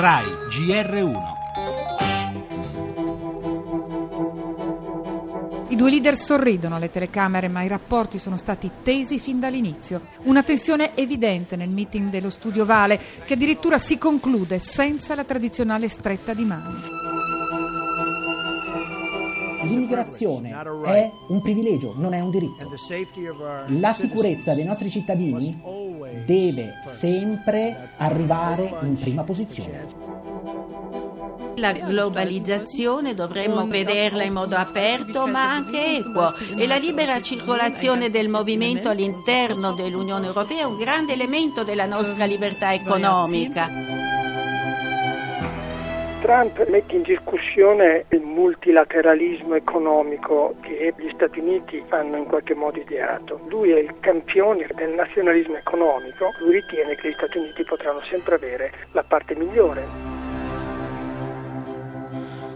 RAI GR1 I due leader sorridono alle telecamere, ma i rapporti sono stati tesi fin dall'inizio. Una tensione evidente nel meeting dello studio Vale, che addirittura si conclude senza la tradizionale stretta di mano. L'immigrazione è un privilegio, non è un diritto. La sicurezza dei nostri cittadini deve sempre arrivare in prima posizione. La globalizzazione dovremmo vederla in modo aperto ma anche equo e la libera circolazione del movimento all'interno dell'Unione Europea è un grande elemento della nostra libertà economica. Trump mette in discussione il multilateralismo economico che gli Stati Uniti hanno in qualche modo ideato. Lui è il campione del nazionalismo economico, lui ritiene che gli Stati Uniti potranno sempre avere la parte migliore.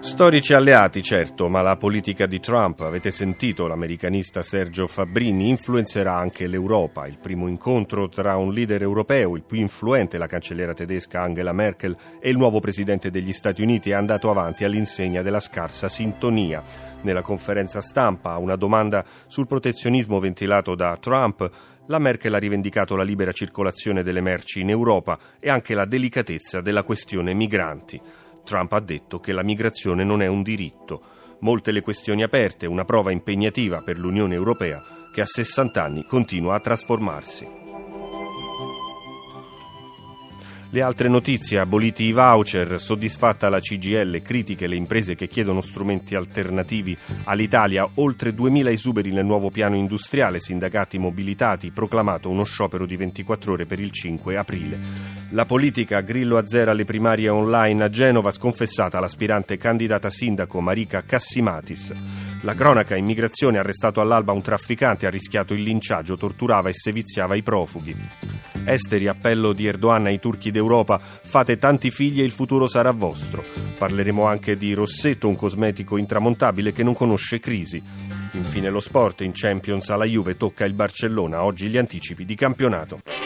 Storici alleati, certo, ma la politica di Trump, avete sentito l'americanista Sergio Fabbrini, influenzerà anche l'Europa. Il primo incontro tra un leader europeo, il più influente, la cancelliera tedesca Angela Merkel, e il nuovo presidente degli Stati Uniti è andato avanti all'insegna della scarsa sintonia. Nella conferenza stampa, a una domanda sul protezionismo ventilato da Trump, la Merkel ha rivendicato la libera circolazione delle merci in Europa e anche la delicatezza della questione migranti. Trump ha detto che la migrazione non è un diritto. Molte le questioni aperte, una prova impegnativa per l'Unione Europea che a 60 anni continua a trasformarsi. Le altre notizie, aboliti i voucher, soddisfatta la CGL, critiche le imprese che chiedono strumenti alternativi all'Italia, oltre 2.000 esuberi nel nuovo piano industriale, sindacati mobilitati, proclamato uno sciopero di 24 ore per il 5 aprile. La politica, Grillo azzera le primarie online a Genova, sconfessata l'aspirante candidata sindaco Marica Cassimatis. La cronaca, immigrazione, arrestato all'alba un trafficante, ha rischiato il linciaggio, torturava e seviziava i profughi. Esteri, appello di Erdogan ai turchi d'Europa, fate tanti figli e il futuro sarà vostro. Parleremo anche di Rossetto, un cosmetico intramontabile che non conosce crisi. Infine lo sport, in Champions alla Juve tocca il Barcellona, oggi gli anticipi di campionato.